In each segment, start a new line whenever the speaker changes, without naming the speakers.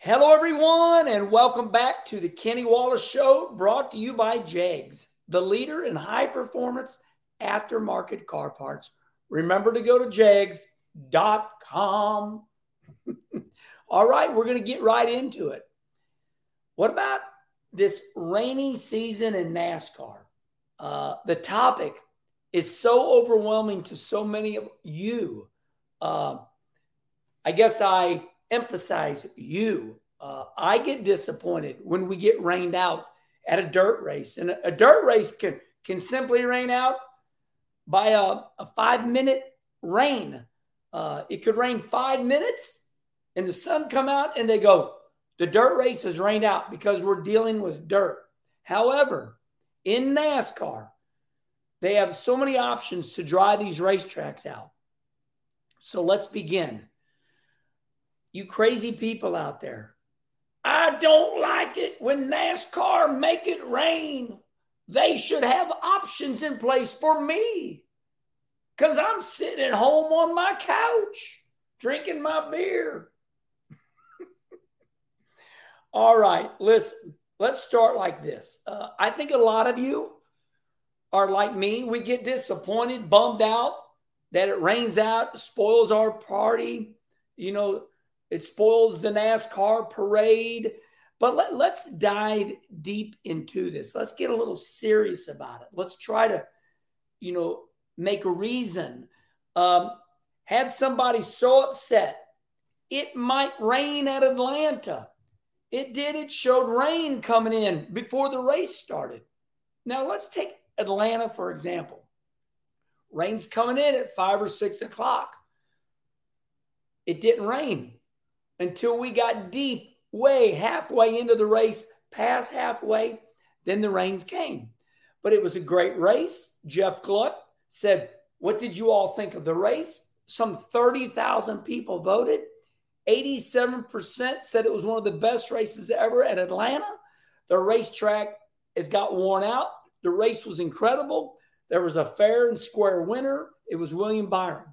Hello, everyone, and welcome back to the Kenny Wallace Show, brought to you by Jegs, the leader in high performance aftermarket car parts. Remember to go to jegs.com. All right, we're going to get right into it. What about this rainy season in NASCAR? Uh, the topic is so overwhelming to so many of you. Uh, I guess I emphasize you. Uh, I get disappointed when we get rained out at a dirt race, and a, a dirt race can can simply rain out by a, a five minute rain. Uh, it could rain five minutes, and the sun come out, and they go, the dirt race has rained out because we're dealing with dirt. However, in NASCAR, they have so many options to dry these racetracks out. So let's begin. You crazy people out there. I don't like it when NASCAR make it rain. They should have options in place for me. Cuz I'm sitting at home on my couch drinking my beer. All right, listen. Let's start like this. Uh, I think a lot of you are like me. We get disappointed, bummed out that it rains out, spoils our party. You know, it spoils the NASCAR parade. But let, let's dive deep into this. Let's get a little serious about it. Let's try to, you know, make a reason. Um, had somebody so upset, it might rain at Atlanta. It did. It showed rain coming in before the race started. Now let's take Atlanta, for example. Rain's coming in at five or six o'clock. It didn't rain until we got deep, way halfway into the race, past halfway. Then the rains came. But it was a great race. Jeff Gluck said, What did you all think of the race? Some 30,000 people voted. 87% said it was one of the best races ever at Atlanta. The racetrack has got worn out. The race was incredible. There was a fair and square winner. It was William Byron.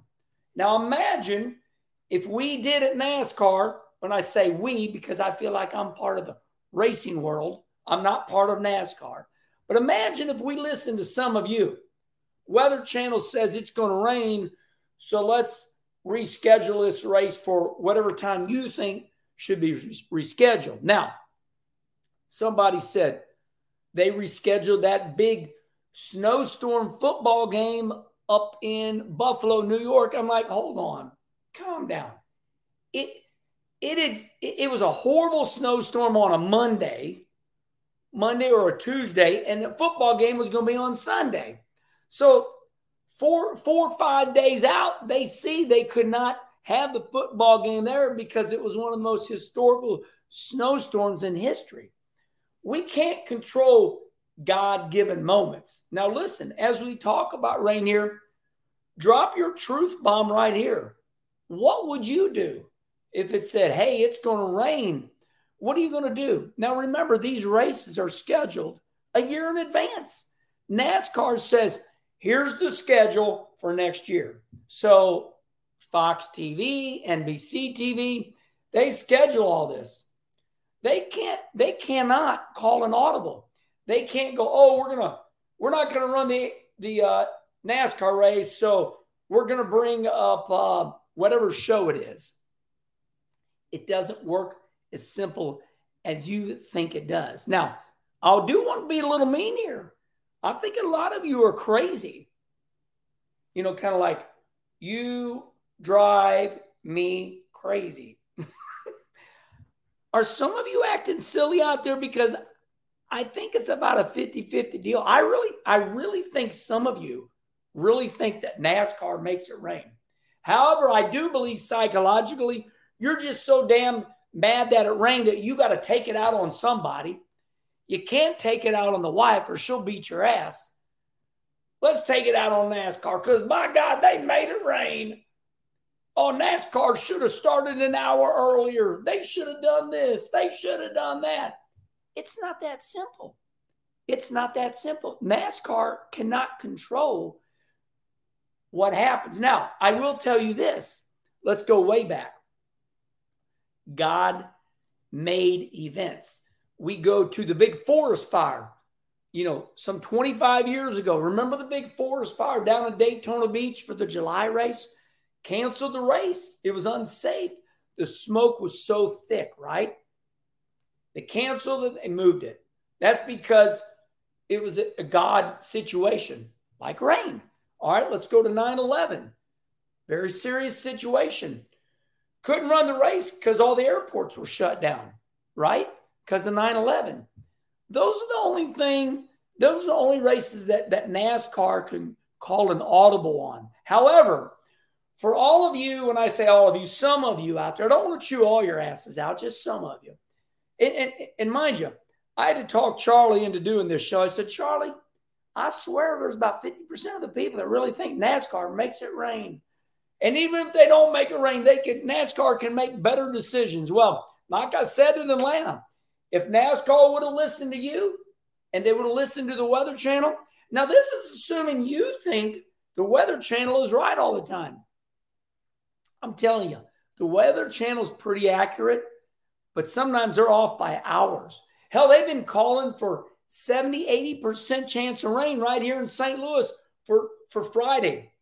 Now imagine if we did at NASCAR, when I say we, because I feel like I'm part of the racing world, I'm not part of NASCAR. But imagine if we listen to some of you. Weather Channel says it's going to rain, so let's reschedule this race for whatever time you think should be rescheduled. Now, somebody said they rescheduled that big snowstorm football game up in Buffalo, New York. I'm like, hold on, calm down. It it had, it was a horrible snowstorm on a Monday, Monday or a Tuesday, and the football game was going to be on Sunday. So four four or five days out, they see they could not have the football game there because it was one of the most historical snowstorms in history. We can't control God given moments. Now, listen, as we talk about rain here, drop your truth bomb right here. What would you do if it said, hey, it's going to rain? What are you going to do? Now, remember, these races are scheduled a year in advance. NASCAR says, here's the schedule for next year. So, Fox TV, NBC TV, they schedule all this. They can't, they cannot call an audible. They can't go, oh, we're gonna, we're not gonna run the the uh, NASCAR race, so we're gonna bring up uh, whatever show it is. It doesn't work as simple as you think it does. Now, I do want to be a little mean here. I think a lot of you are crazy. You know, kind of like you drive me crazy. are some of you acting silly out there because I think it's about a 50-50 deal. I really I really think some of you really think that NASCAR makes it rain. However, I do believe psychologically you're just so damn mad that it rained that you got to take it out on somebody. You can't take it out on the wife or she'll beat your ass. Let's take it out on NASCAR because my God, they made it rain. Oh, NASCAR should have started an hour earlier. They should have done this. They should have done that. It's not that simple. It's not that simple. NASCAR cannot control what happens. Now, I will tell you this. Let's go way back. God made events. We go to the big forest fire, you know, some 25 years ago. Remember the big forest fire down in Daytona Beach for the July race? Canceled the race. It was unsafe. The smoke was so thick, right? They canceled it, they moved it. That's because it was a God situation, like rain. All right, let's go to 9 11. Very serious situation. Couldn't run the race because all the airports were shut down, right? Because of 9 11. Those are the only thing, those are the only races that, that NASCAR can call an audible on. However, for all of you, when I say all of you, some of you out there, I don't want to chew all your asses out, just some of you. And, and, and mind you, I had to talk Charlie into doing this show. I said, Charlie, I swear there's about 50% of the people that really think NASCAR makes it rain. And even if they don't make it rain, they can NASCAR can make better decisions. Well, like I said in Atlanta, if NASCAR would have listened to you and they would have listened to the Weather Channel, now this is assuming you think the Weather Channel is right all the time. I'm telling you, the Weather Channel is pretty accurate, but sometimes they're off by hours. Hell, they've been calling for 70, 80% chance of rain right here in St. Louis for, for Friday.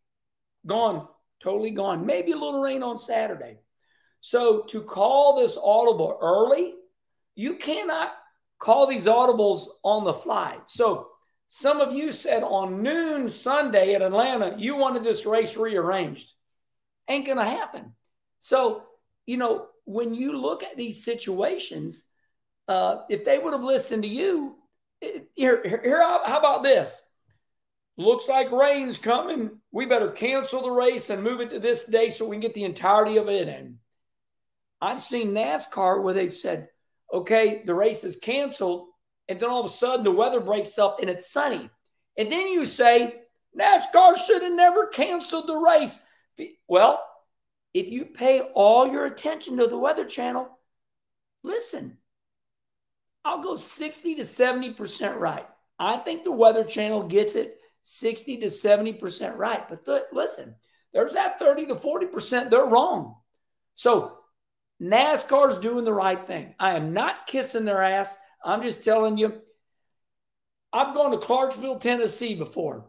Gone, totally gone. Maybe a little rain on Saturday. So to call this audible early, you cannot call these audibles on the fly. So some of you said on noon Sunday at Atlanta, you wanted this race rearranged. Ain't going to happen. So, you know, when you look at these situations, uh, if they would have listened to you, here, here, how about this? Looks like rain's coming. We better cancel the race and move it to this day so we can get the entirety of it in. I've seen NASCAR where they've said, okay, the race is canceled. And then all of a sudden the weather breaks up and it's sunny. And then you say, NASCAR should have never canceled the race. Well, if you pay all your attention to the Weather Channel, listen, I'll go 60 to 70% right. I think the Weather Channel gets it 60 to 70% right. But th- listen, there's that 30 to 40% they're wrong. So NASCAR's doing the right thing. I am not kissing their ass. I'm just telling you, I've gone to Clarksville, Tennessee before,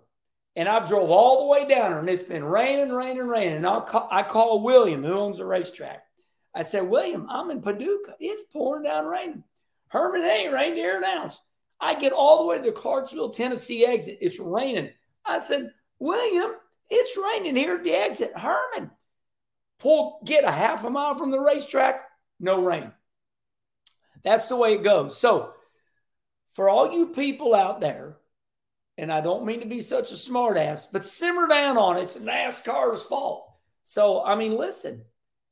and I've drove all the way down there, and it's been raining, raining, raining. And I'll call, I call William, who owns the racetrack. I said, William, I'm in Paducah. It's pouring down raining. Herman ain't rained here ounce. I get all the way to the Clarksville, Tennessee exit. It's raining. I said, William, it's raining here at the exit. Herman, pull, get a half a mile from the racetrack, no rain. That's the way it goes. So, for all you people out there, and I don't mean to be such a smartass, but simmer down on it. It's NASCAR's fault. So, I mean, listen,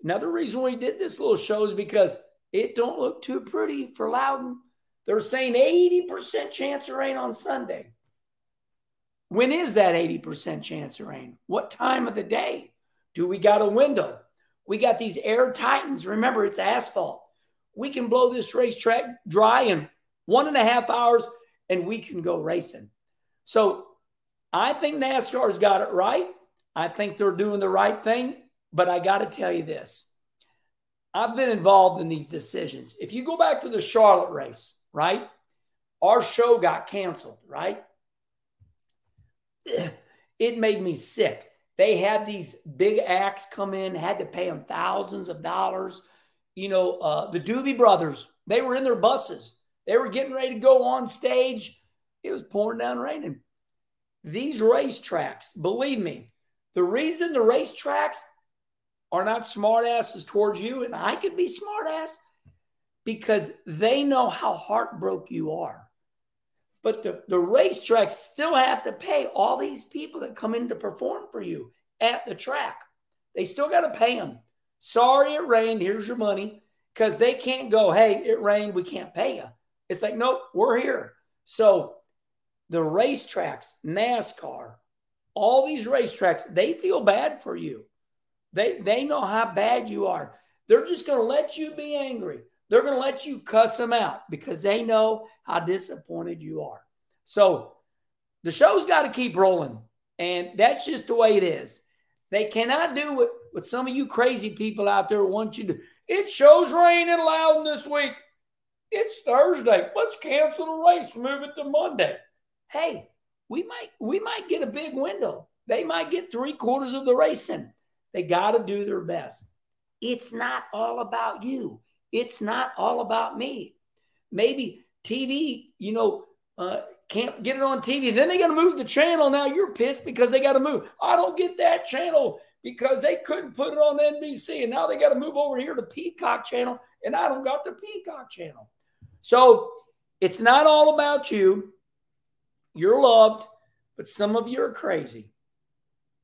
another reason we did this little show is because it don't look too pretty for Loudon. They're saying 80% chance of rain on Sunday. When is that 80% chance of rain? What time of the day? Do we got a window? We got these air titans. Remember, it's asphalt. We can blow this racetrack dry in one and a half hours and we can go racing. So I think NASCAR's got it right. I think they're doing the right thing. But I got to tell you this I've been involved in these decisions. If you go back to the Charlotte race, right? Our show got canceled, right? It made me sick. They had these big acts come in, had to pay them thousands of dollars. You know, uh, the Doobie Brothers, they were in their buses. They were getting ready to go on stage. It was pouring down raining. These racetracks, believe me, the reason the racetracks are not smartasses towards you, and I could be smartass because they know how heartbroken you are. But the, the racetracks still have to pay all these people that come in to perform for you at the track. They still got to pay them. Sorry it rained. Here's your money. Because they can't go, hey, it rained. We can't pay you. It's like, nope, we're here. So the racetracks, NASCAR, all these racetracks, they feel bad for you. They they know how bad you are. They're just going to let you be angry. They're going to let you cuss them out because they know how disappointed you are. So the show's got to keep rolling. And that's just the way it is. They cannot do what, what some of you crazy people out there want you to. It shows rain in Loudon this week. It's Thursday. Let's cancel the race, move it to Monday. Hey, we might we might get a big window. They might get three quarters of the race in. They got to do their best. It's not all about you. It's not all about me. Maybe TV, you know, uh, can't get it on TV. Then they got to move the channel. Now you're pissed because they got to move. I don't get that channel because they couldn't put it on NBC. And now they got to move over here to Peacock channel. And I don't got the Peacock channel. So it's not all about you. You're loved, but some of you are crazy.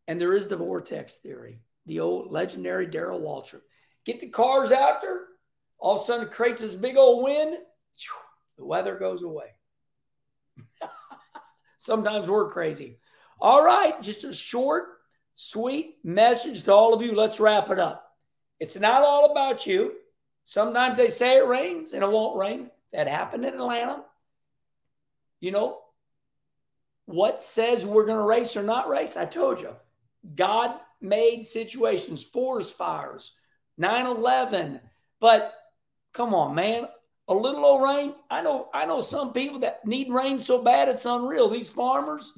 And there is the vortex theory, the old legendary Darrell Waltrip. Get the cars out there. All of a sudden, creates this big old wind. The weather goes away. Sometimes we're crazy. All right, just a short, sweet message to all of you. Let's wrap it up. It's not all about you. Sometimes they say it rains and it won't rain. That happened in Atlanta. You know, what says we're going to race or not race? I told you. God made situations, forest fires, 9 11. But come on, man. A little old rain. I know, I know some people that need rain so bad it's unreal. These farmers,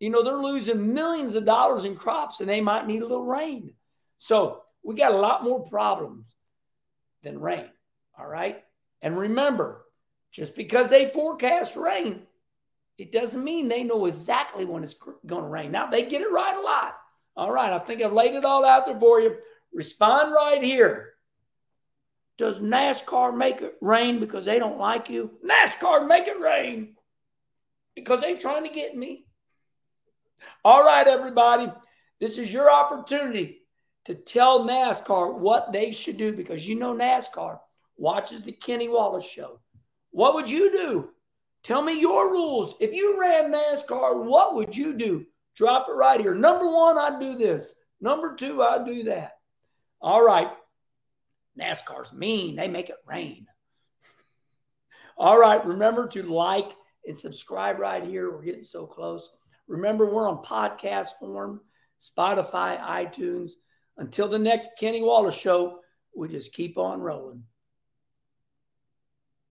you know, they're losing millions of dollars in crops and they might need a little rain. So we got a lot more problems than rain. All right. And remember, just because they forecast rain, it doesn't mean they know exactly when it's going to rain. Now, they get it right a lot. All right. I think I've laid it all out there for you. Respond right here. Does NASCAR make it rain because they don't like you? NASCAR make it rain because they trying to get me. All right, everybody. This is your opportunity to tell NASCAR what they should do because you know NASCAR watches the Kenny Wallace show. What would you do? Tell me your rules. If you ran NASCAR, what would you do? Drop it right here. Number one, I'd do this. Number two, I'd do that. All right. NASCAR's mean. They make it rain. All right. Remember to like and subscribe right here. We're getting so close. Remember, we're on podcast form, Spotify, iTunes. Until the next Kenny Wallace show, we just keep on rolling.